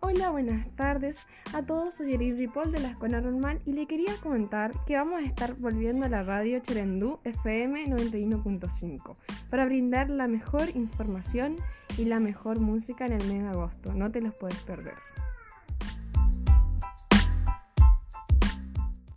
Hola, buenas tardes a todos. Soy Erin Ripoll de la Escuela Normal y le quería comentar que vamos a estar volviendo a la radio Cherendú FM 91.5 para brindar la mejor información y la mejor música en el mes de agosto. No te los puedes perder.